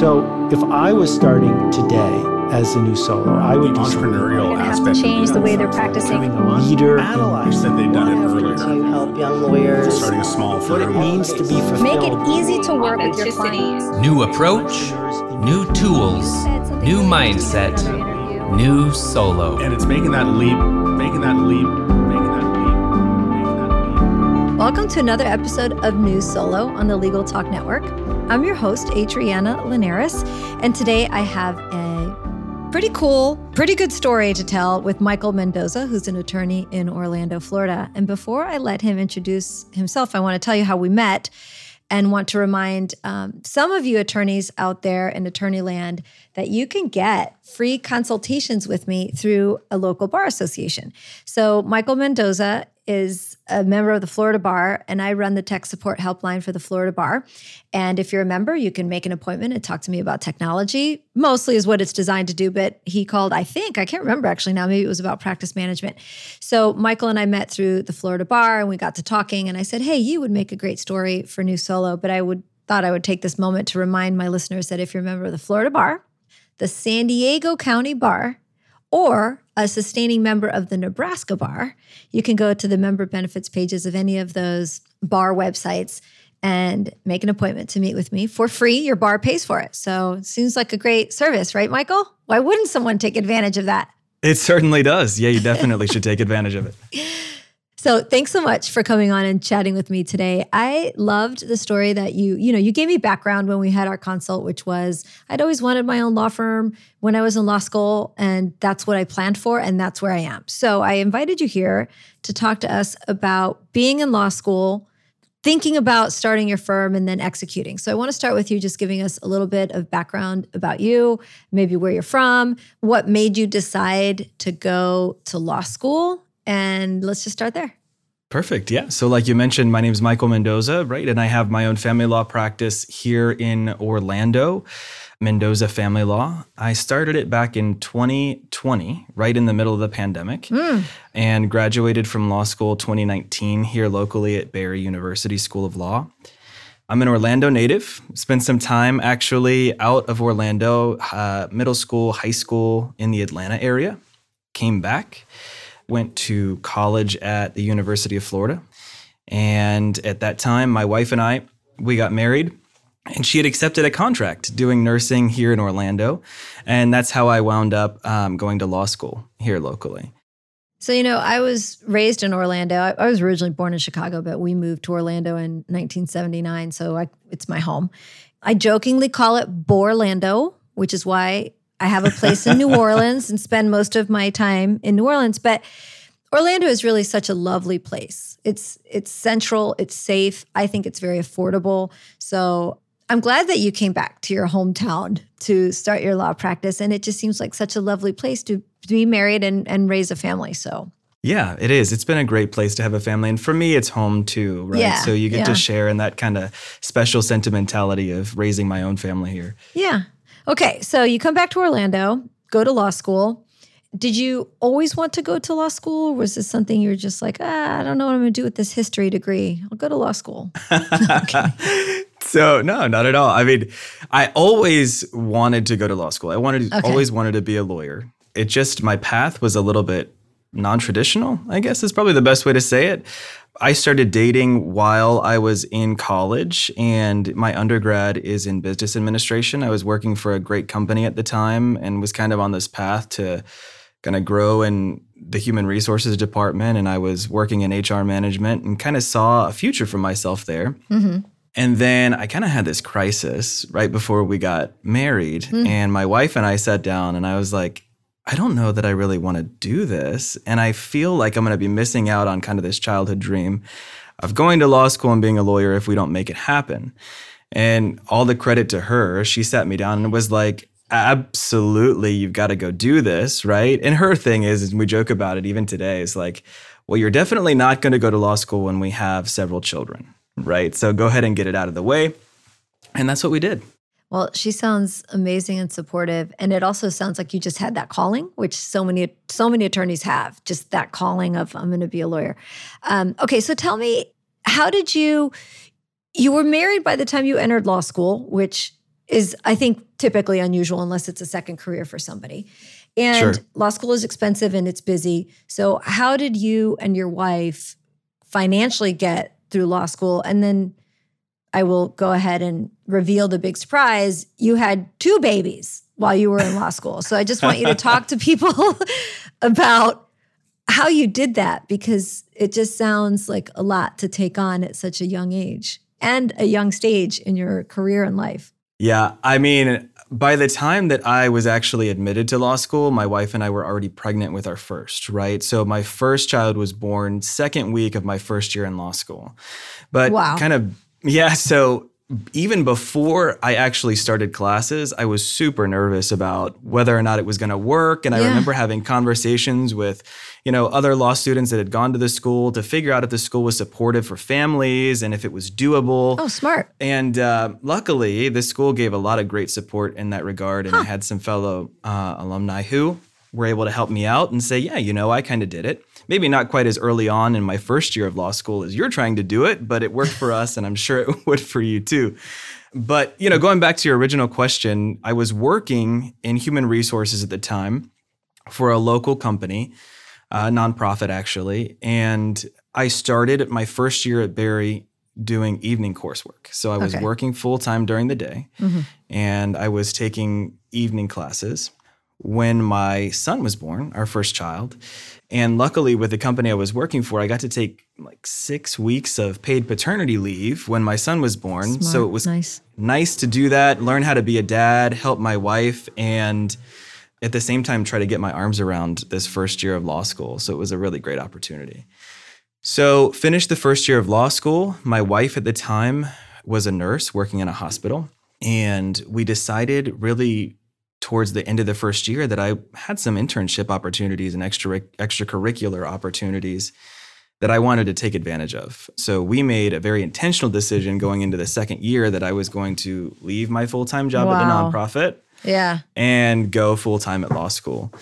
So if I was starting today as a new solo, I would the entrepreneurial They're gonna have aspect. to change the way they're practicing. having a leader You said they've done it earlier. to help young lawyers. Starting a small what it firm. means to be fulfilled. Make it easy to work with your clients. New approach, new tools, new mindset, new solo. And it's making that leap, making that leap, making that leap, making that leap. Welcome to another episode of New Solo on the Legal Talk Network. I'm your host, Adriana Linares, and today I have a pretty cool, pretty good story to tell with Michael Mendoza, who's an attorney in Orlando, Florida. And before I let him introduce himself, I want to tell you how we met and want to remind um, some of you attorneys out there in attorney land that you can get free consultations with me through a local bar association. So, Michael Mendoza is a member of the Florida Bar, and I run the tech support helpline for the Florida Bar. And if you're a member, you can make an appointment and talk to me about technology. Mostly is what it's designed to do, but he called, I think, I can't remember actually now, maybe it was about practice management. So Michael and I met through the Florida Bar and we got to talking, and I said, Hey, you would make a great story for New Solo, but I would thought I would take this moment to remind my listeners that if you're a member of the Florida Bar, the San Diego County Bar, or a sustaining member of the Nebraska Bar, you can go to the member benefits pages of any of those bar websites and make an appointment to meet with me for free. Your bar pays for it. So it seems like a great service, right, Michael? Why wouldn't someone take advantage of that? It certainly does. Yeah, you definitely should take advantage of it. So thanks so much for coming on and chatting with me today. I loved the story that you, you know, you gave me background when we had our consult, which was I'd always wanted my own law firm when I was in law school, and that's what I planned for, and that's where I am. So I invited you here to talk to us about being in law school, thinking about starting your firm, and then executing. So I want to start with you just giving us a little bit of background about you, maybe where you're from, what made you decide to go to law school, and let's just start there. Perfect. Yeah. So, like you mentioned, my name is Michael Mendoza, right? And I have my own family law practice here in Orlando, Mendoza Family Law. I started it back in 2020, right in the middle of the pandemic, and graduated from law school 2019 here locally at Barry University School of Law. I'm an Orlando native. Spent some time actually out of Orlando, uh, middle school, high school in the Atlanta area. Came back went to college at the University of Florida. And at that time, my wife and I, we got married. And she had accepted a contract doing nursing here in Orlando. And that's how I wound up um, going to law school here locally. So, you know, I was raised in Orlando. I, I was originally born in Chicago, but we moved to Orlando in 1979. So I, it's my home. I jokingly call it Borlando, which is why I have a place in New Orleans and spend most of my time in New Orleans. But Orlando is really such a lovely place. It's it's central, it's safe. I think it's very affordable. So I'm glad that you came back to your hometown to start your law practice. And it just seems like such a lovely place to be married and, and raise a family. So Yeah, it is. It's been a great place to have a family. And for me, it's home too, right? Yeah, so you get yeah. to share in that kind of special sentimentality of raising my own family here. Yeah. Okay. So you come back to Orlando, go to law school. Did you always want to go to law school? Or was this something you were just like, ah, I don't know what I'm going to do with this history degree? I'll go to law school. So no, not at all. I mean, I always wanted to go to law school. I wanted Okay. always wanted to be a lawyer. It just my path was a little bit non-traditional, I guess is probably the best way to say it. I started dating while I was in college and my undergrad is in business administration. I was working for a great company at the time and was kind of on this path to kind of grow in the human resources department and I was working in HR management and kind of saw a future for myself there. Mm-hmm. And then I kind of had this crisis right before we got married. Mm-hmm. And my wife and I sat down and I was like, I don't know that I really want to do this. And I feel like I'm going to be missing out on kind of this childhood dream of going to law school and being a lawyer if we don't make it happen. And all the credit to her, she sat me down and was like, absolutely, you've got to go do this, right? And her thing is, and we joke about it even today, is like, well, you're definitely not going to go to law school when we have several children, right? So go ahead and get it out of the way. And that's what we did. Well, she sounds amazing and supportive, and it also sounds like you just had that calling, which so many so many attorneys have, just that calling of I'm going to be a lawyer. Um, okay, so tell me, how did you? You were married by the time you entered law school, which is, I think, typically unusual unless it's a second career for somebody. And Sure. law school is expensive and it's busy. So, how did you and your wife financially get through law school? And then I will go ahead and reveal the big surprise. You had two babies while you were in law school. So, I just want you to talk to people about how you did that because it just sounds like a lot to take on at such a young age and a young stage in your career and life. Yeah, I mean, by the time that I was actually admitted to law school, my wife and I were already pregnant with our first, right? So my first child was born second week of my first year in law school. But Wow. kind of yeah, so even before I actually started classes, I was super nervous about whether or not it was going to work and I remember having conversations with, you know, other law students that had gone to the school to figure out if the school was supportive for families and if it was doable. Oh, smart. And uh, luckily, the school gave a lot of great support in that regard. And I had some fellow uh, alumni who were able to help me out and say, yeah, you know, I kind of did it. Maybe not quite as early on in my first year of law school as you're trying to do it, but it worked for us. And I'm sure it would for you too. But, you know, going back to your original question, I was working in human resources at the time for a local company, a nonprofit actually. And I started my first year at Barry doing evening coursework. So I was Okay. working full time during the day mm-hmm. and I was taking evening classes when my son was born, our first child. And luckily, with the company I was working for, I got to take like six weeks of paid paternity leave when my son was born. So it was nice. nice to do that, learn how to be a dad, help my wife, and at the same time try to get my arms around this first year of law school. So it was a really great opportunity. So, finished the first year of law school. My wife at the time was a nurse working in a hospital. And we decided really towards the end of the first year that I had some internship opportunities and extra extracurricular opportunities that I wanted to take advantage of. So we made a very intentional decision going into the second year that I was going to leave my full-time job at the nonprofit Yeah. and go full-time at law school.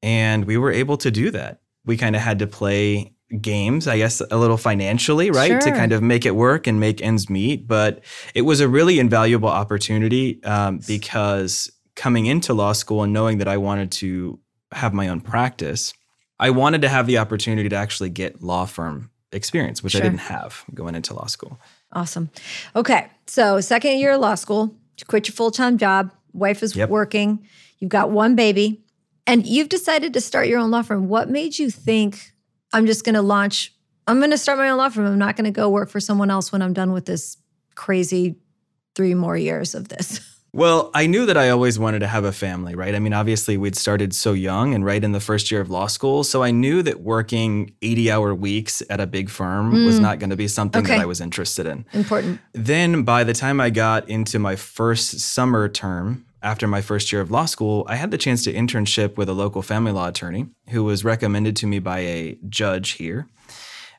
And we were able to do that. We kind of had to play games, I guess, a little financially, right? To kind of make it work and make ends meet. But it was a really invaluable opportunity um, because coming into law school and knowing that I wanted to have my own practice, I wanted to have the opportunity to actually get law firm experience, which I didn't have going into law school. Awesome. Okay. So, second year of law school, you quit your full time job, wife is Yep. working, you've got one baby, and you've decided to start your own law firm. What made you think, I'm just going to launch, I'm going to start my own law firm? I'm not going to go work for someone else when I'm done with this crazy three more years of this. Well, I knew that I always wanted to have a family, right? I mean, obviously, we'd started so young and right in the first year of law school. So I knew that working 80 hour weeks at a big firm was mm. not going to be something Okay. that I was interested in. Important. Then by the time I got into my first summer term after my first year of law school, I had the chance to internship with a local family law attorney who was recommended to me by a judge here.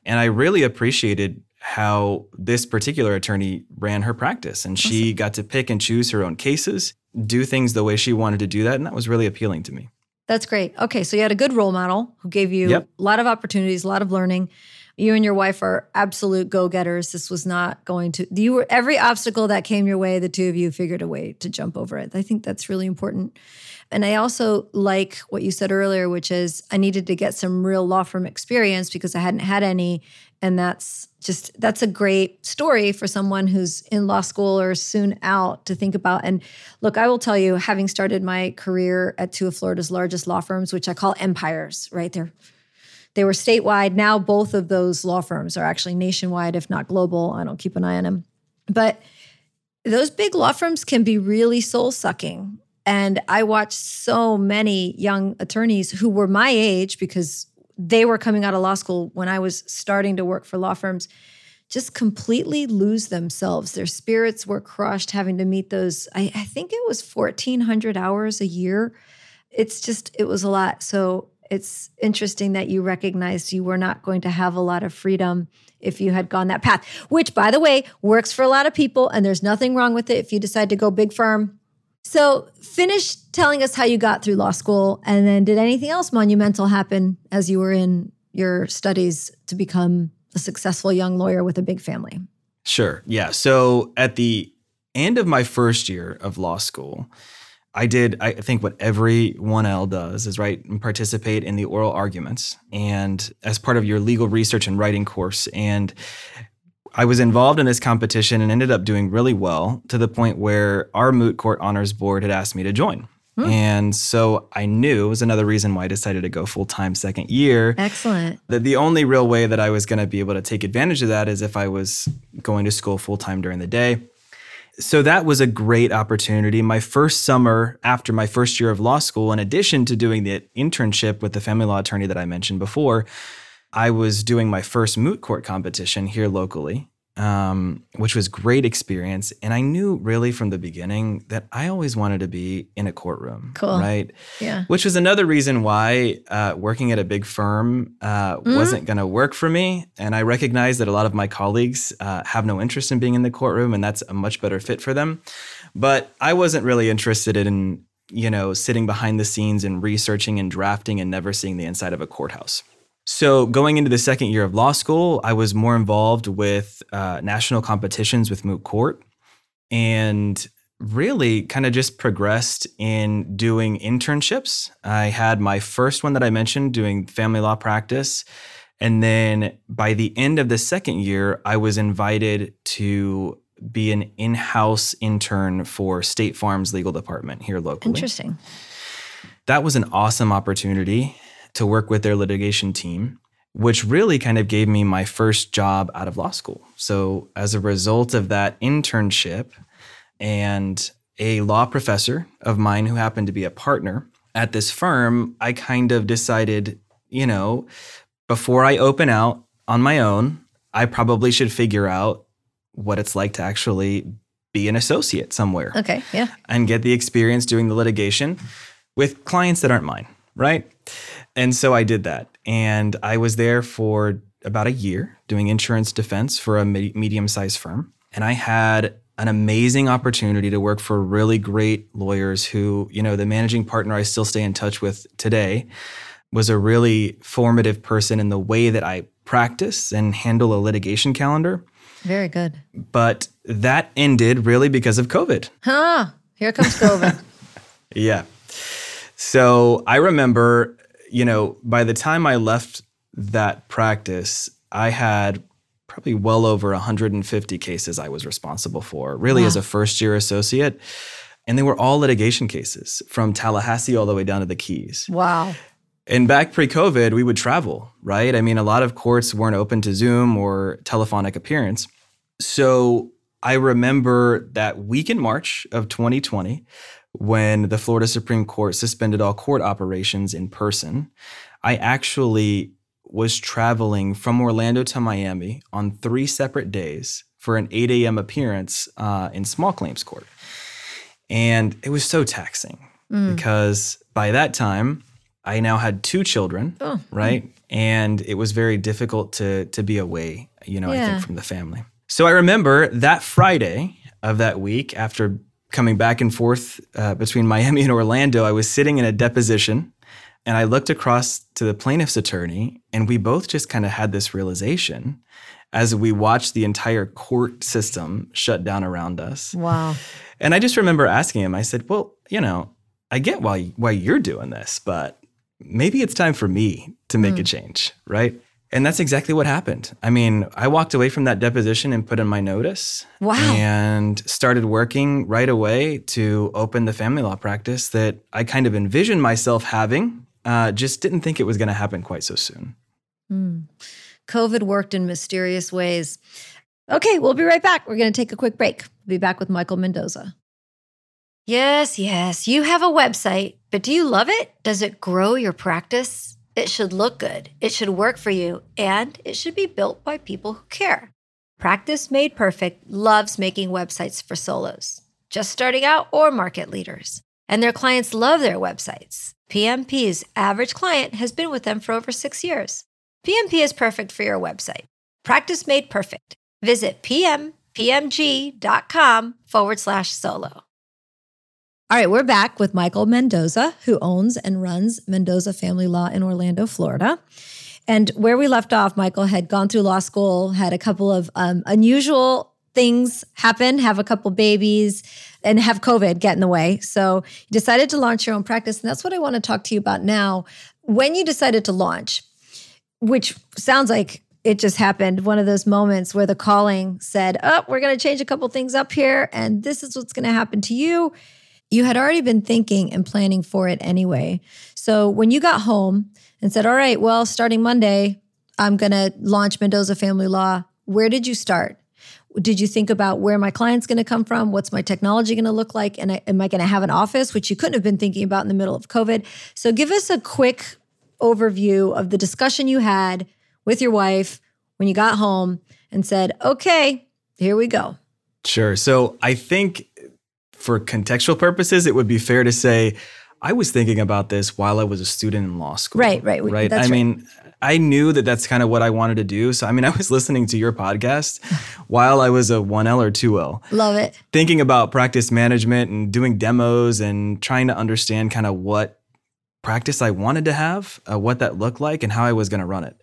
And I really appreciated how this particular attorney ran her practice and she got to pick and choose her own cases, do things the way she wanted to do that. And that was really appealing to me. That's great. Okay, so you had a good role model who gave you Yep. a lot of opportunities, a lot of learning. You and your wife are absolute go-getters. This was not going to you were every obstacle that came your way, the two of you figured a way to jump over it. I think that's really important. And I also like what you said earlier, which is I needed to get some real law firm experience because I hadn't had any. And that's just that's a great story for someone who's in law school or soon out to think about. And look, I will tell you, having started my career at two of Florida's largest law firms, which I call empires, right? They're they were statewide. Now both of those law firms are actually nationwide, if not global. I don't keep an eye on them. But those big law firms can be really soul sucking. And I watched so many young attorneys who were my age because they were coming out of law school when I was starting to work for law firms just completely lose themselves. Their spirits were crushed having to meet those, I, I think it was 1,400 hours a year. It's just, it was a lot. So it's interesting that you recognized you were not going to have a lot of freedom if you had gone that path, which, by the way, works for a lot of people. And there's nothing wrong with it if you decide to go big firm. So, finish telling us how you got through law school. And then, did anything else monumental happen as you were in your studies to become a successful young lawyer with a big family? Sure. Yeah. So at the end of my first year of law school, I did, I think, what every 1L does is, right, participate in the oral arguments and as part of your legal research and writing course. And I was involved in this competition and ended up doing really well to the point where our moot court honors board had asked me to join. Hmm. And so I knew it was another reason why I decided to go full time second year. Excellent. That the only real way that I was going to be able to take advantage of that is if I was going to school full time during the day. So that was a great opportunity. My first summer after my first year of law school, in addition to doing the internship with the family law attorney that I mentioned before, I was doing my first moot court competition here locally um, which was great experience. And I knew really from the beginning that I always wanted to be in a courtroom. Cool. Right. Yeah. Which was another reason why uh, working at a big firm uh, mm-hmm. wasn't going to work for me. And I recognize that a lot of my colleagues uh, have no interest in being in the courtroom, and that's a much better fit for them. But I wasn't really interested in, you know, sitting behind the scenes and researching and drafting and never seeing the inside of a courthouse. So, going into the second year of law school, I was more involved with uh, national competitions with Moot Court and really kind of just progressed in doing internships. I had my first one that I mentioned doing family law practice. And then by the end of the second year, I was invited to be an in house intern for State Farm's legal department here locally. Interesting. That was an awesome opportunity to work with their litigation team, which really kind of gave me my first job out of law school. So, as a result of that internship and a law professor of mine who happened to be a partner at this firm, I kind of decided, you know, before I open out on my own, I probably should figure out what it's like to actually be an associate somewhere. Okay, yeah. And get the experience doing the litigation with clients that aren't mine, right? And so I did that. And I was there for about a year doing insurance defense for a medium sized firm. And I had an amazing opportunity to work for really great lawyers who, you know, the managing partner I still stay in touch with today was a really formative person in the way that I practice and handle a litigation calendar. Very good. But that ended really because of COVID. Huh. Here comes COVID. yeah. So I remember you know, by the time I left that practice, I had probably well over 150 cases I was responsible for, really wow. as a first year associate. And they were all litigation cases from Tallahassee all the way down to the Keys. Wow. And back pre COVID, we would travel, right? I mean, a lot of courts weren't open to Zoom or telephonic appearance. So I remember that week in March of 2020, when the Florida Supreme Court suspended all court operations in person, I actually was traveling from Orlando to Miami on three separate days for an 8 a.m. appearance uh, in small claims court. And it was so taxing mm. because by that time, I now had two children, oh. right? And it was very difficult to to be away, you know, yeah. I think from the family. So I remember that Friday of that week after coming back and forth uh, between Miami and Orlando, I was sitting in a deposition and I looked across to the plaintiff's attorney, and we both just kind of had this realization as we watched the entire court system shut down around us. Wow. And I just remember asking him, I said, Well, you know, I get why why you're doing this, but maybe it's time for me to make mm. a change, right? And that's exactly what happened. I mean, I walked away from that deposition and put in my notice. Wow. And started working right away to open the family law practice that I kind of envisioned myself having. Uh, just didn't think it was going to happen quite so soon. Mm. COVID worked in mysterious ways. Okay, we'll be right back. We're going to take a quick break. We'll be back with Michael Mendoza. Yes, yes, you have a website, but do you love it? Does it grow your practice? It should look good, it should work for you, and it should be built by people who care. Practice Made Perfect loves making websites for solos, just starting out or market leaders. And their clients love their websites. PMP's average client has been with them for over six years. PMP is perfect for your website. Practice Made Perfect. Visit pmpmg.com forward slash solo. All right, we're back with Michael Mendoza, who owns and runs Mendoza Family Law in Orlando, Florida. And where we left off, Michael had gone through law school, had a couple of um, unusual things happen, have a couple babies, and have COVID get in the way. So you decided to launch your own practice. And that's what I want to talk to you about now. When you decided to launch, which sounds like it just happened, one of those moments where the calling said, Oh, we're going to change a couple things up here, and this is what's going to happen to you. You had already been thinking and planning for it anyway. So when you got home and said, All right, well, starting Monday, I'm going to launch Mendoza Family Law, where did you start? did you think about where my client's going to come from? What's my technology going to look like? And I, am i going to have an office which you couldn't have been thinking about in the middle of covid? So give us a quick overview of the discussion you had with your wife when you got home and said okay here we go. Sure. So i think for contextual purposes it would be fair to say I was thinking about this while I was a student in law school. Right, right, right. I mean, I knew that that's kind of what I wanted to do. So, I mean, I was listening to your podcast while I was a 1L or 2L. Love it. Thinking about practice management and doing demos and trying to understand kind of what practice I wanted to have, uh, what that looked like, and how I was going to run it.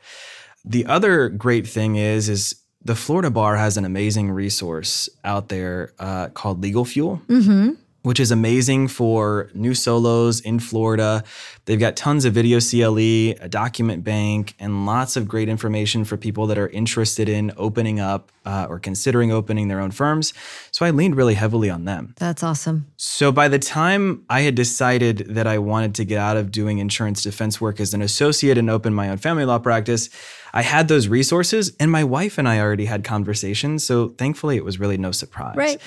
The other great thing is, is the Florida Bar has an amazing resource out there uh, called Legal Fuel. Mm-hmm which is amazing for new solos in Florida. They've got tons of video CLE, a document bank, and lots of great information for people that are interested in opening up uh, or considering opening their own firms. So I leaned really heavily on them. That's awesome. So by the time I had decided that I wanted to get out of doing insurance defense work as an associate and open my own family law practice, I had those resources, and my wife and I already had conversations. So thankfully, it was really no surprise. Right.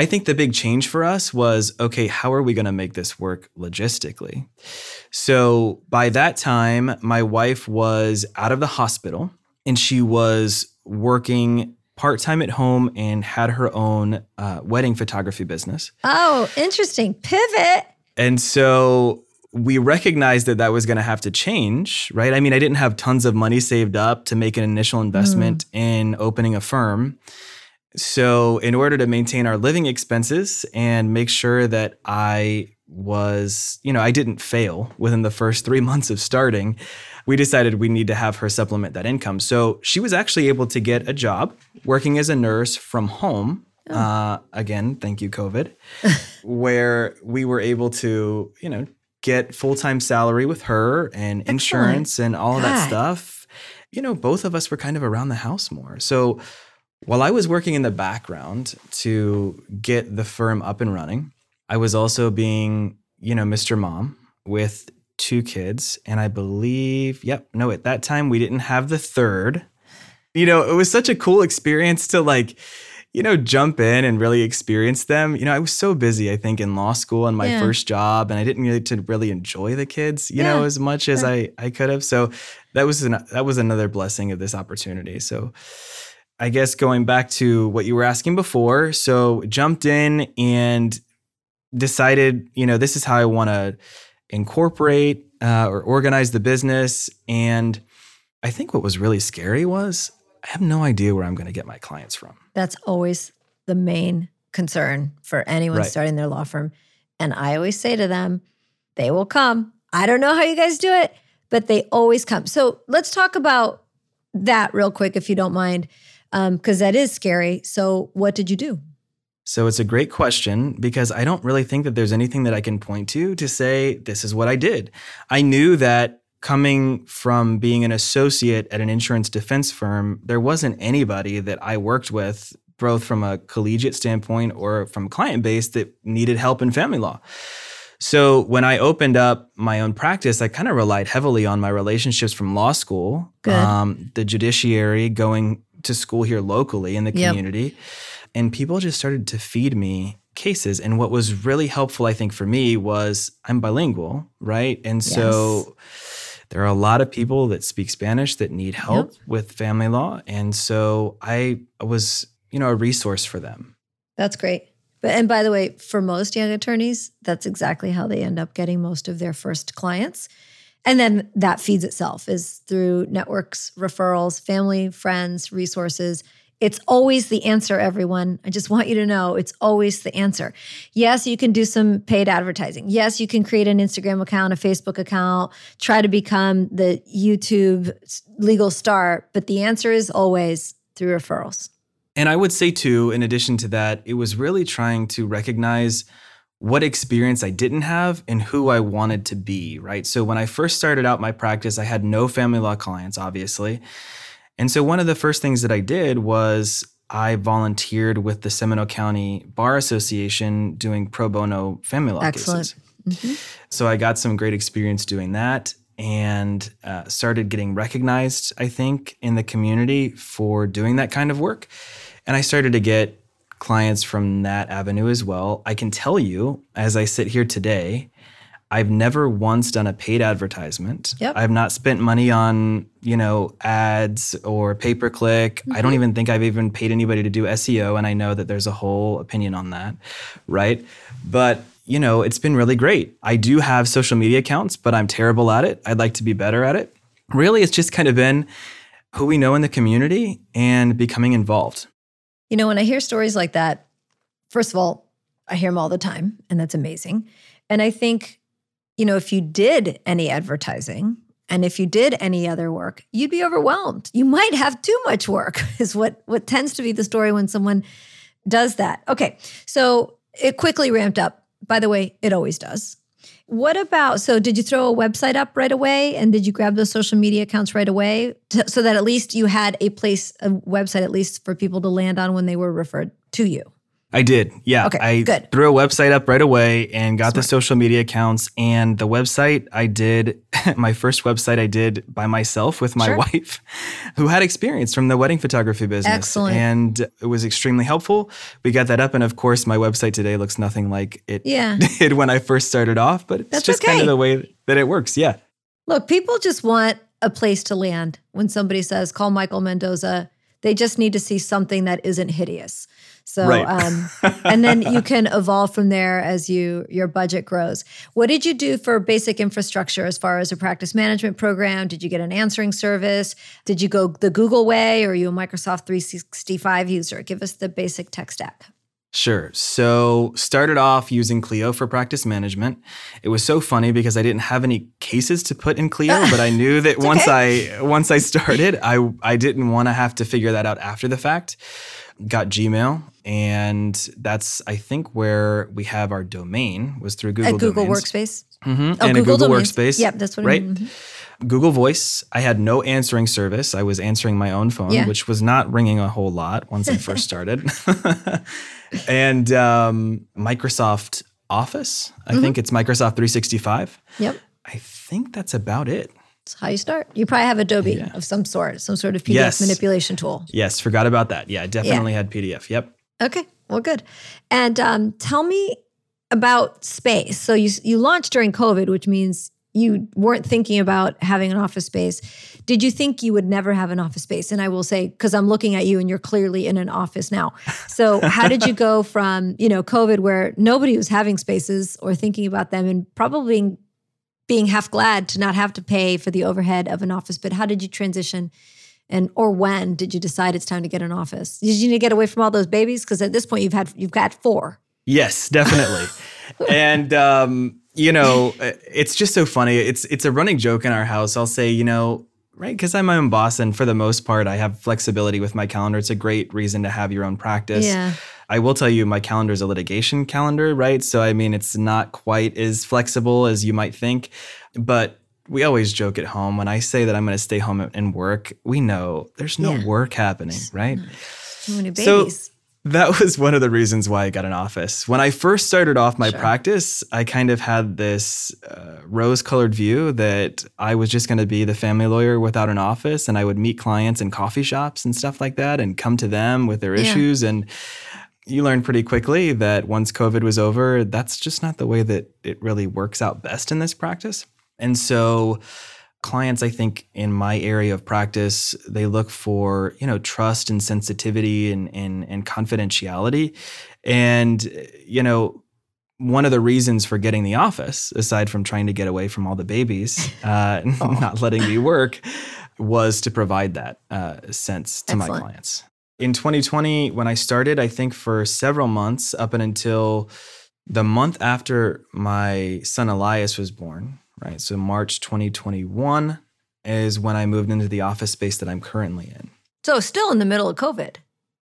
I think the big change for us was okay, how are we going to make this work logistically? So by that time, my wife was out of the hospital and she was working part time at home and had her own uh, wedding photography business. Oh, interesting. Pivot. And so we recognized that that was going to have to change, right? I mean, I didn't have tons of money saved up to make an initial investment mm. in opening a firm. So, in order to maintain our living expenses and make sure that I was, you know, I didn't fail within the first three months of starting, we decided we need to have her supplement that income. So, she was actually able to get a job working as a nurse from home. Oh. Uh, again, thank you, COVID, where we were able to, you know, get full time salary with her and Excellent. insurance and all of that stuff. You know, both of us were kind of around the house more. So, while I was working in the background to get the firm up and running, I was also being, you know, Mr. Mom with two kids. And I believe, yep, no, at that time we didn't have the third. You know, it was such a cool experience to like, you know, jump in and really experience them. You know, I was so busy, I think, in law school and my yeah. first job, and I didn't really to really enjoy the kids, you yeah. know, as much as I I could have. So that was an, that was another blessing of this opportunity. So I guess going back to what you were asking before, so jumped in and decided, you know, this is how I want to incorporate uh, or organize the business. And I think what was really scary was I have no idea where I'm going to get my clients from. That's always the main concern for anyone right. starting their law firm. And I always say to them, they will come. I don't know how you guys do it, but they always come. So let's talk about that real quick, if you don't mind because um, that is scary. So, what did you do? So, it's a great question because I don't really think that there's anything that I can point to to say, this is what I did. I knew that coming from being an associate at an insurance defense firm, there wasn't anybody that I worked with, both from a collegiate standpoint or from client base, that needed help in family law. So when I opened up my own practice, I kind of relied heavily on my relationships from law school, um, the judiciary, going to school here locally in the community. Yep. And people just started to feed me cases. And what was really helpful, I think, for me was I'm bilingual, right? And yes. so there are a lot of people that speak Spanish that need help yep. with family law. And so I was, you know, a resource for them. That's great. But and by the way, for most young attorneys, that's exactly how they end up getting most of their first clients and then that feeds itself is through networks, referrals, family, friends, resources. It's always the answer, everyone. I just want you to know it's always the answer. Yes, you can do some paid advertising. Yes, you can create an Instagram account, a Facebook account, try to become the YouTube legal star, but the answer is always through referrals. And I would say, too, in addition to that, it was really trying to recognize what experience I didn't have and who I wanted to be, right? So when I first started out my practice, I had no family law clients, obviously. And so one of the first things that I did was I volunteered with the Seminole County Bar Association doing pro bono family law Excellent. cases. So I got some great experience doing that and uh, started getting recognized, I think, in the community for doing that kind of work. And I started to get clients from that avenue as well. I can tell you, as I sit here today, I've never once done a paid advertisement. Yep. I've not spent money on, you know, ads or pay per click. I don't mm-hmm. even think I've even paid anybody to do SEO. And I know that there's a whole opinion on that, right? But, you know, it's been really great. I do have social media accounts, but I'm terrible at it. I'd like to be better at it. Really, it's just kind of been who we know in the community and becoming involved. You know, when I hear stories like that, first of all, I hear them all the time, and that's amazing. And I think, you know, if you did any advertising and if you did any other work, you'd be overwhelmed. You might have too much work, is what what tends to be the story when someone does that. Okay, so it quickly ramped up. By the way, it always does. What about so did you throw a website up right away and did you grab those social media accounts right away to, so that at least you had a place a website at least for people to land on when they were referred to you? I did. Yeah. Okay, I good. threw a website up right away and got the social media accounts. And the website I did, my first website I did by myself with my Sure. wife, who had experience from the wedding photography business. Excellent. And it was extremely helpful. We got that up. And of course, my website today looks nothing like it Yeah. did when I first started off, but it's That's just kind of the way that it works. Yeah. Look, people just want a place to land when somebody says, call Michael Mendoza. They just need to see something that isn't hideous. So, Right. um, and then you can evolve from there as you your budget grows. What did you do for basic infrastructure as far as a practice management program? Did you get an answering service? Did you go the Google way, or are you a Microsoft 365 user? Give us the basic tech stack. Sure. So started off using Clio for practice management. It was so funny because I didn't have any cases to put in Clio, but I knew that once I once I started, I I didn't want to have to figure that out after the fact. Got Gmail, and that's I think where we have our domain was through Google. At Google Domains. Workspace. Mhm, Oh, and a Google Domains. Workspace. Yep, that's what I right. mean. Mhm. Google Voice. I had no answering service. I was answering my own phone, Yeah. which was not ringing a whole lot once I first started. and um, Microsoft Office. I Mm-hmm. think it's Microsoft 365. Yep. I think that's about it. That's how you start. You probably have Adobe Yeah. of some sort, some sort of PDF Yes. manipulation tool. Yes, forgot about that. Yeah, I definitely had PDF. Yep. Okay, well, good. And um, tell me about space. So you you launched during COVID, which means you weren't thinking about having an office space. Did you think you would never have an office space? And I will say, because I'm looking at you and you're clearly in an office now. So how did you go from you know COVID, where nobody was having spaces or thinking about them, and probably being half glad to not have to pay for the overhead of an office? But how did you transition? And or when did you decide it's time to get an office? Did you need to get away from all those babies? Because at this point you've had you've got four. Yes, definitely. and um, you know, it's just so funny. It's it's a running joke in our house. I'll say, you know, right, because I'm my own boss, and for the most part, I have flexibility with my calendar. It's a great reason to have your own practice. Yeah. I will tell you, my calendar is a litigation calendar, right? So I mean, it's not quite as flexible as you might think, but. We always joke at home when I say that I'm going to stay home and work. We know there's no Yeah. work happening, right? Too many So- That was one of the reasons why I got an office. When I first started off my Sure. practice, I kind of had this uh, rose colored view that I was just going to be the family lawyer without an office and I would meet clients in coffee shops and stuff like that and come to them with their Yeah. issues. And you learn pretty quickly that once COVID was over, that's just not the way that it really works out best in this practice. And so, clients i think in my area of practice they look for you know trust and sensitivity and and, and confidentiality. And you know one of the reasons for getting the office aside from trying to get away from all the babies uh, not letting me work was to provide that uh, sense to my clients. In 2020 when i started i think for several months up and until the month after my son elias was born right? So March 2021 is when I moved into the office space that I'm currently in. So still in the middle of COVID.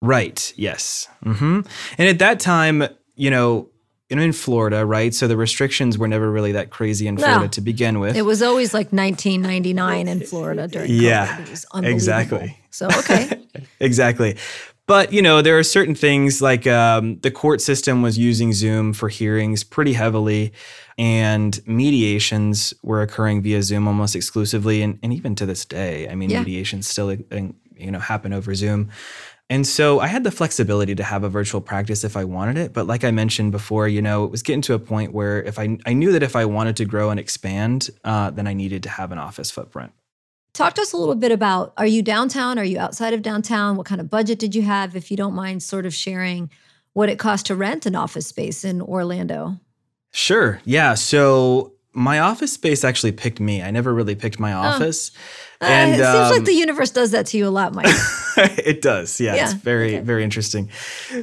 Right. Yes. hmm And at that time, you know, in Florida, right? So the restrictions were never really that crazy in Florida No. to begin with. It was always like 1999 in Florida during Yeah, COVID. It was unbelievable. exactly. So okay, exactly. But you know, there are certain things like um, the court system was using Zoom for hearings pretty heavily, and mediations were occurring via Zoom almost exclusively, and, and even to this day, I mean, Yeah. mediations still you know happen over Zoom. And so I had the flexibility to have a virtual practice if I wanted it. But like I mentioned before, you know, it was getting to a point where if I, I knew that if I wanted to grow and expand, uh, then I needed to have an office footprint. talk to us a little bit about: Are you downtown? Are you outside of downtown? What kind of budget did you have? If you don't mind, sort of sharing what it cost to rent an office space in Orlando. Sure. Yeah. So my office space actually picked me. I never really picked my office. Uh, And it seems like um, the universe does that to you a lot, Mike. it does. Yeah, It's very, okay. very interesting.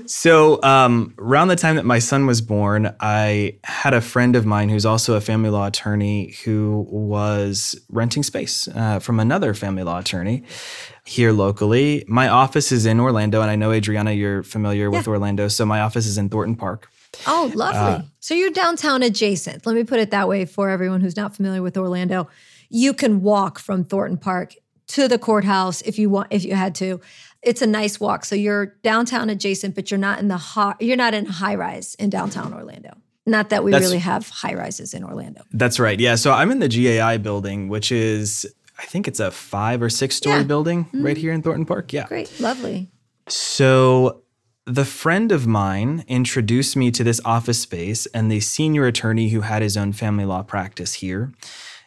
So, um, around the time that my son was born, I had a friend of mine who's also a family law attorney who was renting space uh, from another family law attorney here locally. My office is in Orlando, and I know, Adriana, you're familiar with Orlando. So, my office is in Thornton Park. Oh, lovely. so you're downtown adjacent. Let me put it that way for everyone who's not familiar with Orlando. You can walk from Thornton Park to the courthouse if you want if you had to. It's a nice walk. So you're downtown adjacent, but you're not in the high, you're not in high rise in downtown Orlando. Not that we That's- really have high rises in Orlando. That's right. Yeah. So I'm in the GAI building, which is, I think it's a five or six story Yeah. Mm-hmm. building right here in Thornton Park. Yeah. Great, lovely. So the friend of mine introduced me to this office space and the senior attorney who had his own family law practice here.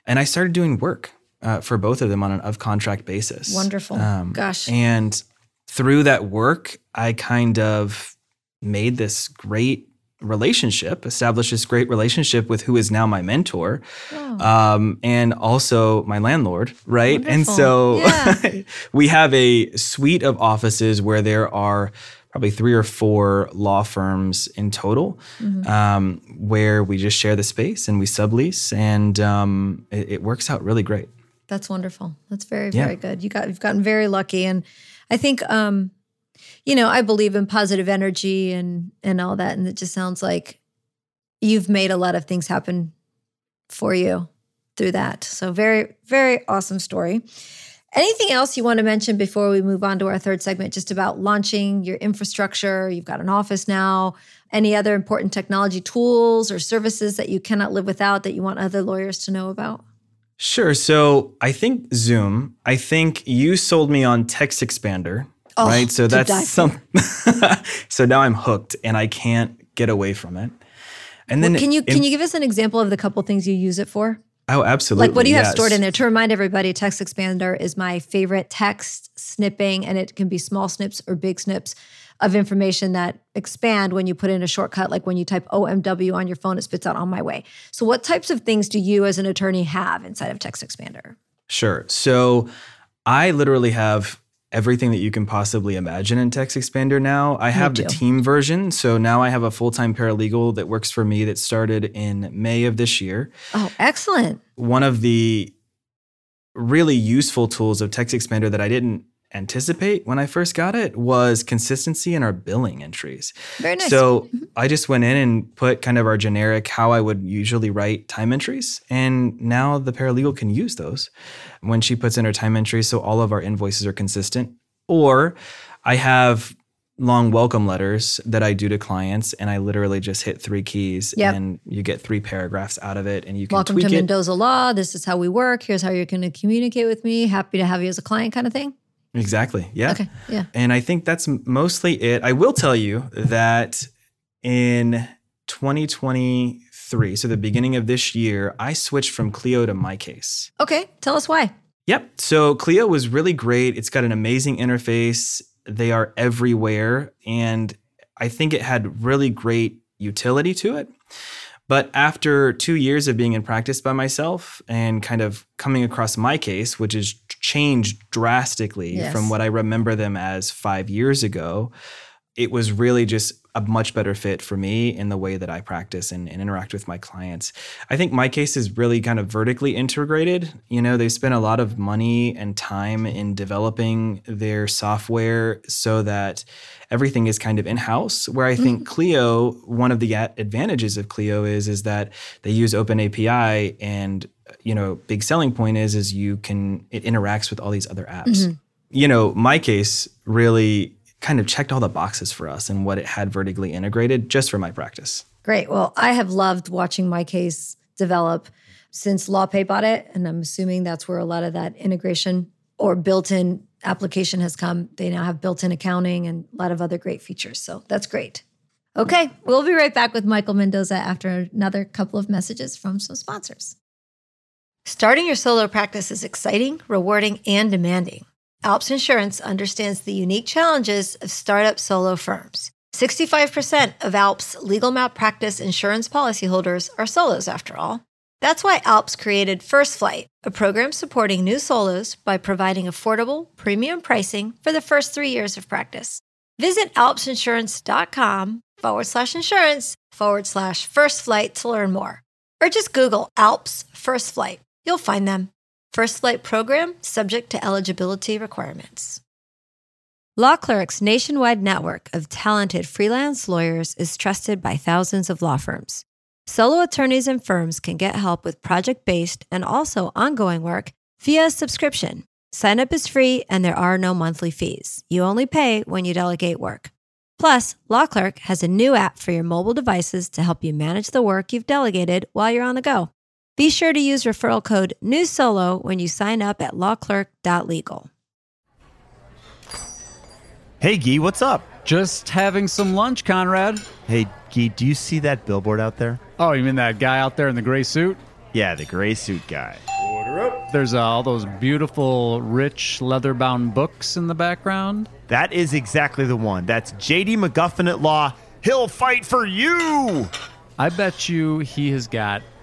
And I started doing work uh, for both of them on an of contract basis. Wonderful. Um, Gosh. And through that work, I kind of made this great relationship, established this great relationship with who is now my mentor, Oh. um, and also my landlord, right? And so Yeah. we have a suite of offices where there are probably three or four law firms in total, Mm-hmm. um, where we just share the space and we sublease, and um, it, it works out really great. That's wonderful. That's very, Yeah. very good. You got you've gotten very lucky. And I think um, you know, I believe in positive energy and and all that. And it just sounds like you've made a lot of things happen for you through that. So very, very awesome story. Anything else you want to mention before we move on to our third segment, just about launching your infrastructure? You've got an office now. Any other important technology tools or services that you cannot live without that you want other lawyers to know about? Sure. So I think Zoom. I think you sold me on Text Expander, Oh, right? So that's some. so now I'm hooked, and I can't get away from it. And then Can you in- can you give us an example of the couple things you use it for? Oh, absolutely. Like what do you have stored in there? To remind everybody, Text Expander is my favorite text snipping, and it can be small snips or big snips of information that expand when you put in a shortcut. Like when you type OMW on your phone, it spits out on my way. So, what types of things do you as an attorney have inside of Text Expander? Sure. So I literally have everything that you can possibly imagine in Text Expander now. I have the team version. So now I have a full time paralegal that works for me that started in May of this year. Oh, excellent. One of the really useful tools of Text Expander that I didn't anticipate when I first got it was consistency in our billing entries. Very nice. So mm-hmm. I just went in and put kind of our generic how I would usually write time entries. And now the paralegal can use those when she puts in her time entries. So all of our invoices are consistent. Or I have long welcome letters that I do to clients and I literally just hit three keys Yep. and you get three paragraphs out of it and you can Welcome to it. Mendoza Law. This is how we work. Here's how you're going to communicate with me. Happy to have you as a client, kind of thing. Exactly. Yeah. Okay. Yeah. And I think that's mostly it. I will tell you that in 2023, so the beginning of this year, I switched from Clio to MyCase. Okay. Tell us why. Yep. So Clio was really great. It's got an amazing interface. They are everywhere. And I think it had really great utility to it. But after two years of being in practice by myself and kind of coming across MyCase, which has changed drastically Yes. from what I remember them as five years ago, it was really just a much better fit for me in the way that I practice and, and, interact with my clients. I think MyCase is really kind of vertically integrated. You know, they spent a lot of money and time in developing their software so that everything is kind of in-house. Where I think mm-hmm. Clio, one of the advantages of Clio is is that they use Open API and you know, big selling point is is you can it interacts with all these other apps. Mm-hmm. You know, MyCase really kind of checked all the boxes for us and what it had vertically integrated just for my practice. Great. Well, I have loved watching MyCase develop since LawPay bought it. And I'm assuming that's where a lot of that integration or built in application has come. They now have built in accounting and a lot of other great features. So that's great. Okay, we'll be right back with Michael Mendoza after another couple of messages from some sponsors. Starting your solo practice is exciting, rewarding, and demanding. Alps Insurance understands the unique challenges of startup solo firms. 65% of Alps legal malpractice insurance policyholders are solos, after all. That's why Alps created First Flight, a program supporting new solos by providing affordable, premium pricing for the first three years of practice. Visit alpsinsurance.com forward slash insurance forward slash first flight to learn more. Or just Google Alps First Flight. You'll find them. First Flight program subject to eligibility requirements. LawClerk's nationwide network of talented freelance lawyers is trusted by thousands of law firms. Solo attorneys and firms can get help with project based and also ongoing work via subscription. Sign up is free and there are no monthly fees. You only pay when you delegate work. Plus, Law Clerk has a new app for your mobile devices to help you manage the work you've delegated while you're on the go. Be sure to use referral code NEWSOLO when you sign up at lawclerk.legal. Hey, Gee, what's up? Just having some lunch, Conrad. Hey, Gee, do you see that billboard out there? Oh, you mean that guy out there in the gray suit? Yeah, the gray suit guy. Order up. There's uh, all those beautiful, rich, leather bound books in the background. That is exactly the one. That's JD McGuffin at Law. He'll fight for you! I bet you he has got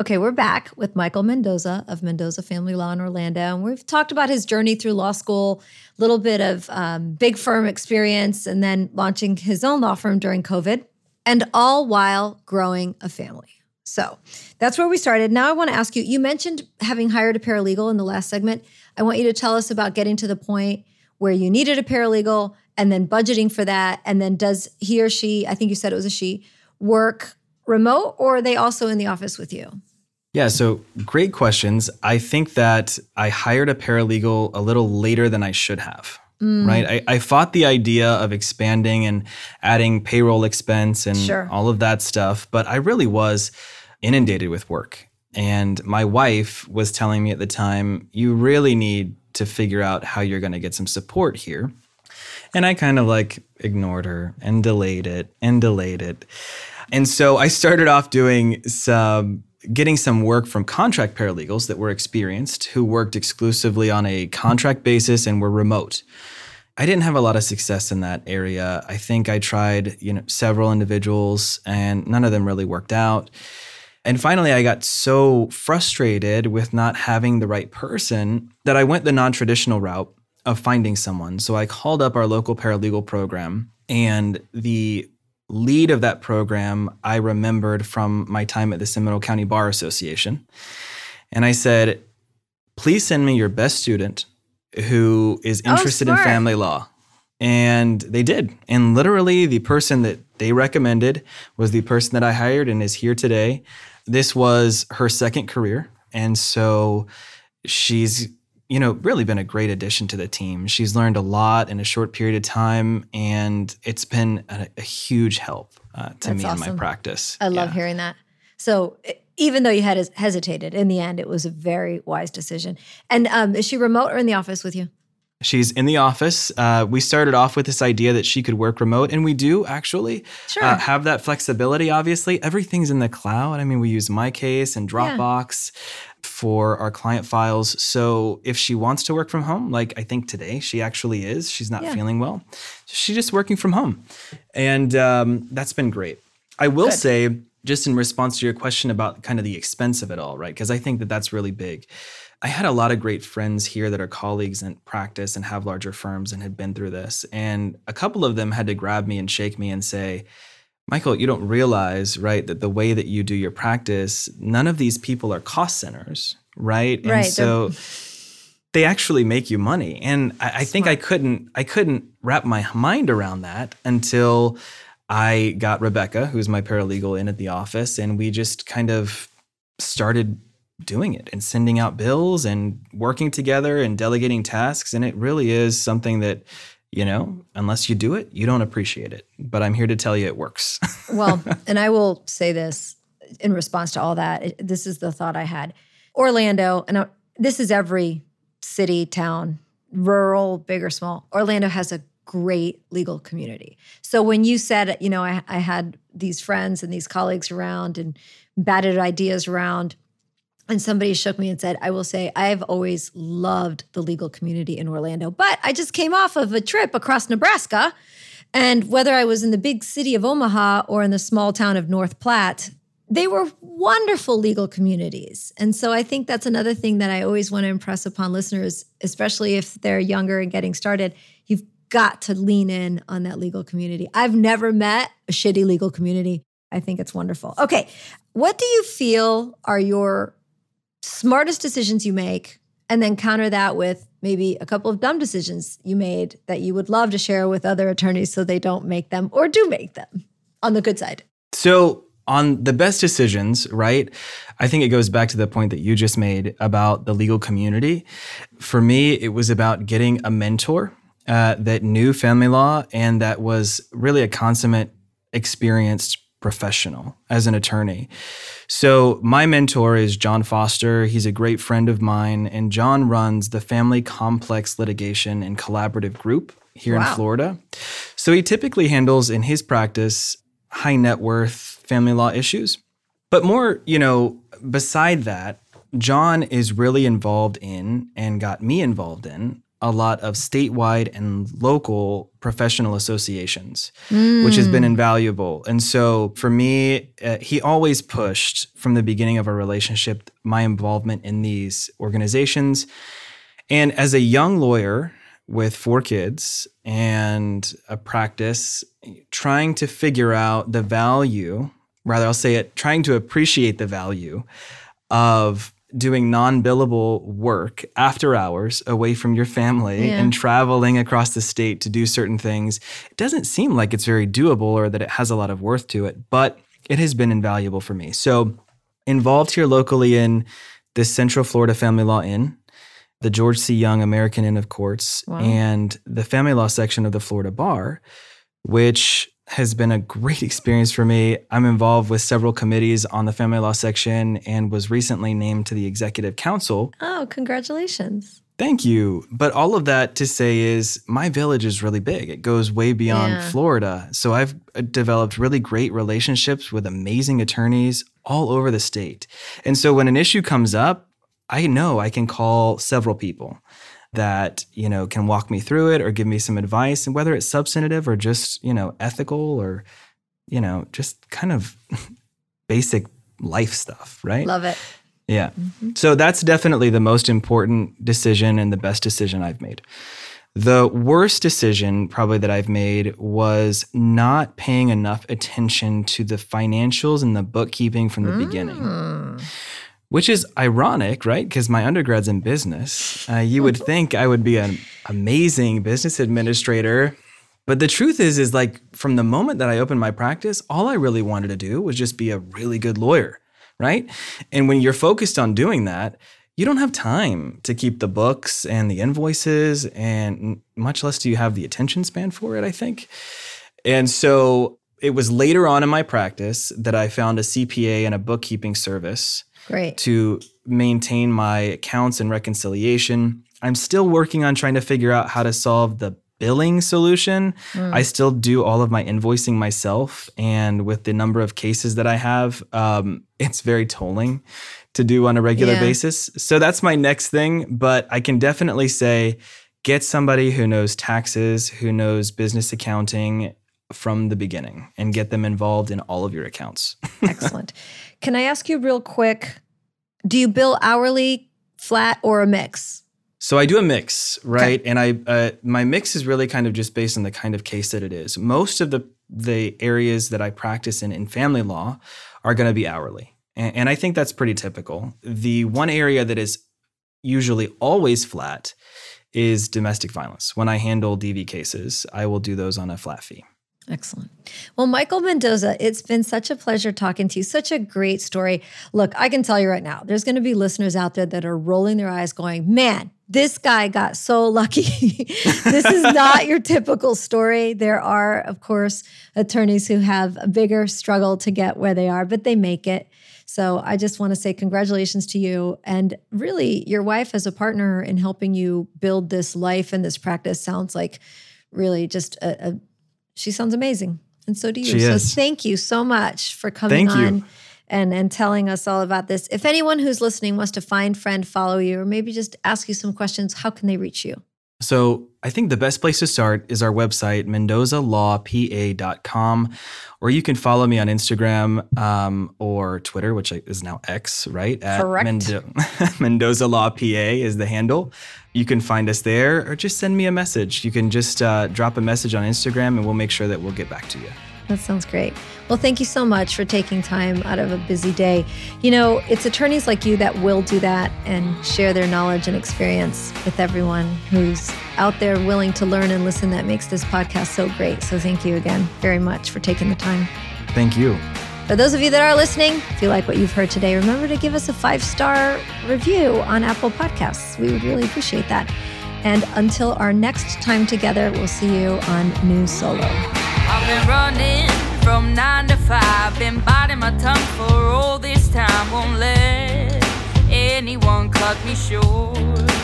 Okay, we're back with Michael Mendoza of Mendoza Family Law in Orlando. And we've talked about his journey through law school, a little bit of um, big firm experience, and then launching his own law firm during COVID, and all while growing a family. So that's where we started. Now I want to ask you you mentioned having hired a paralegal in the last segment. I want you to tell us about getting to the point where you needed a paralegal and then budgeting for that. And then does he or she, I think you said it was a she, work remote or are they also in the office with you? Yeah, so great questions. I think that I hired a paralegal a little later than I should have. Mm. Right. I, I, fought the idea of expanding and adding payroll expense and sure. all of that stuff, but I really was inundated with work. And my wife was telling me at the time, you really need to figure out how you're going to get some support here. And I kind of like ignored her and delayed it and delayed it. And so I started off doing some getting some work from contract paralegals that were experienced who worked exclusively on a contract basis and were remote. I didn't have a lot of success in that area. I think I tried, you know, several individuals and none of them really worked out. And finally, I got so frustrated with not having the right person that I went the non traditional route of finding someone. So I called up our local paralegal program, and the lead of that program I remembered from my time at the Seminole County Bar Association. And I said, please send me your best student who is oh, interested oh, in family law. And they did. And literally, the person that they recommended was the person that I hired and is here today. This was her second career. And so she's you know, really been a great addition to the team. She's learned a lot in a short period of time, and it's been a, a huge help uh, to That's me awesome. in my practice. I love yeah. hearing that. So, even though you had hesitated, in the end, it was a very wise decision. And um, is she remote or in the office with you? She's in the office. Uh, we started off with this idea that she could work remote, and we do actually sure. uh, have that flexibility. Obviously, everything's in the cloud. I mean, we use MyCase and Dropbox. For our client files. So if she wants to work from home, like I think today she actually is, she's not Yeah. feeling well. She's just working from home. And um, that's been great. I will Good. say, just in response to your question about kind of the expense of it all, right? Because I think that that's really big. I had a lot of great friends here that are colleagues in practice and have larger firms and had been through this. And a couple of them had to grab me and shake me and say, Michael, you don't realize, right, that the way that you do your practice, none of these people are cost centers, right? And Right, so they actually make you money. And I, I think I couldn't I couldn't wrap my mind around that until I got Rebecca, who's my paralegal in at the office, and we just kind of started doing it and sending out bills and working together and delegating tasks. And it really is something that, you know, unless you do it, you don't appreciate it. But I'm here to tell you it works. well, and I will say this in response to all that. This is the thought I had. Orlando, and I, this is every city, town, rural, big or small. Orlando has a great legal community. So when you said, you know, I, I had these friends and these colleagues around and batted ideas around, and somebody shook me and said, I will say, I've always loved the legal community in Orlando, but I just came off of a trip across Nebraska. And whether I was in the big city of Omaha or in the small town of North Platte, they were wonderful legal communities. And so I think that's another thing that I always want to impress upon listeners, especially if they're younger and getting started. You've got to lean in on that legal community. I've never met a shitty legal community. I think it's wonderful. Okay. What do you feel are your smartest decisions you make? And then counter that with maybe a couple of dumb decisions you made that you would love to share with other attorneys so they don't make them or do make them on the good side. So, on the best decisions, right? I think it goes back to the point that you just made about the legal community. For me, it was about getting a mentor uh, that knew family law and that was really a consummate, experienced professional as an attorney. So, my mentor is John Foster. He's a great friend of mine, and John runs the Family Complex Litigation and Collaborative Group here Wow. in Florida. So, he typically handles in his practice high net worth family law issues. But more, you know, beside that, John is really involved in and got me involved in a lot of statewide and local professional associations, which has been invaluable. And so for me, uh, he always pushed from the beginning of our relationship my involvement in these organizations. And as a young lawyer with four kids and a practice, trying to figure out the value, rather, I'll say it, trying to appreciate the value of doing non billable work after hours away from your family Yeah. and traveling across the state to do certain things. It doesn't seem like it's very doable or that it has a lot of worth to it, but it has been invaluable for me. So, involved here locally in the Central Florida Family Law Inn, the George C. Young American Inn of Courts, Wow. and the family law section of the Florida Bar, which has been a great experience for me. I'm involved with several committees on the family law section and was recently named to the executive council. Oh, congratulations. Thank you. But all of that to say is my village is really big. It goes way beyond Yeah. Florida. So I've uh, developed really great relationships with amazing attorneys all over the state. And so when an issue comes up, I know I can call several people that, you know, can walk me through it or give me some advice and whether it's substantive or just, you know, ethical or you know, just kind of basic life stuff, right? Love it. Yeah. Mm-hmm. So that's definitely the most important decision and the best decision I've made. The worst decision, probably, that I've made was not paying enough attention to the financials and the bookkeeping from the beginning, mm. Which is ironic, right? Because my undergrad's in business. Uh, you would think I would be an amazing business administrator. But the truth is, is like from the moment that I opened my practice, all I really wanted to do was just be a really good lawyer, right? And when you're focused on doing that, you don't have time to keep the books and the invoices, and much less do you have the attention span for it, I think. And so it was later on in my practice that I found a CPA and a bookkeeping service Great. to maintain my accounts and reconciliation. I'm still working on trying to figure out how to solve the billing solution. I still do all of my invoicing myself. And with the number of cases that I have, um, it's very tolling to do on a regular Yeah. basis. So that's my next thing. But I can definitely say get somebody who knows taxes, who knows business accounting from the beginning, and get them involved in all of your accounts. Excellent. Can I ask you real quick? Do you bill hourly, flat, or a mix? So I do a mix, right? And I uh, my mix is really kind of just based on the kind of case that it is. Most of the the areas that I practice in in family law are going to be hourly, and, and I think that's pretty typical. The one area that is usually always flat is domestic violence. When I handle DV cases, I will do those on a flat fee. Excellent. Well, Michael Mendoza, it's been such a pleasure talking to you. Such a great story. Look, I can tell you right now, there's going to be listeners out there that are rolling their eyes going, man, this guy got so lucky. this is not your typical story. There are, of course, attorneys who have a bigger struggle to get where they are, but they make it. So I just want to say congratulations to you. And really, your wife as a partner in helping you build this life and this practice sounds like really just a, a she sounds amazing. And so do you. She so is. thank you so much for coming Thank you. on and and telling us all about this. If anyone who's listening wants to find, friend, follow you, or maybe just ask you some questions, how can they reach you? So I think the best place to start is our website, mendozalawpa.com, or you can follow me on Instagram um, or Twitter, which is now X, right? At Correct. Mendo- Mendoza Law PA is the handle. You can find us there or just send me a message. You can just uh, drop a message on Instagram and we'll make sure that we'll get back to you. That sounds great. Well, thank you so much for taking time out of a busy day. You know, it's attorneys like you that will do that and share their knowledge and experience with everyone who's out there willing to learn and listen that makes this podcast so great. So thank you again very much for taking the time. Thank you. For those of you that are listening, if you like what you've heard today, remember to give us a five star review on Apple Podcasts. We would really appreciate that. And until our next time together, we'll see you on New Solo. I've been running from nine to five, been biting my tongue for all this time. Won't let anyone cut me short.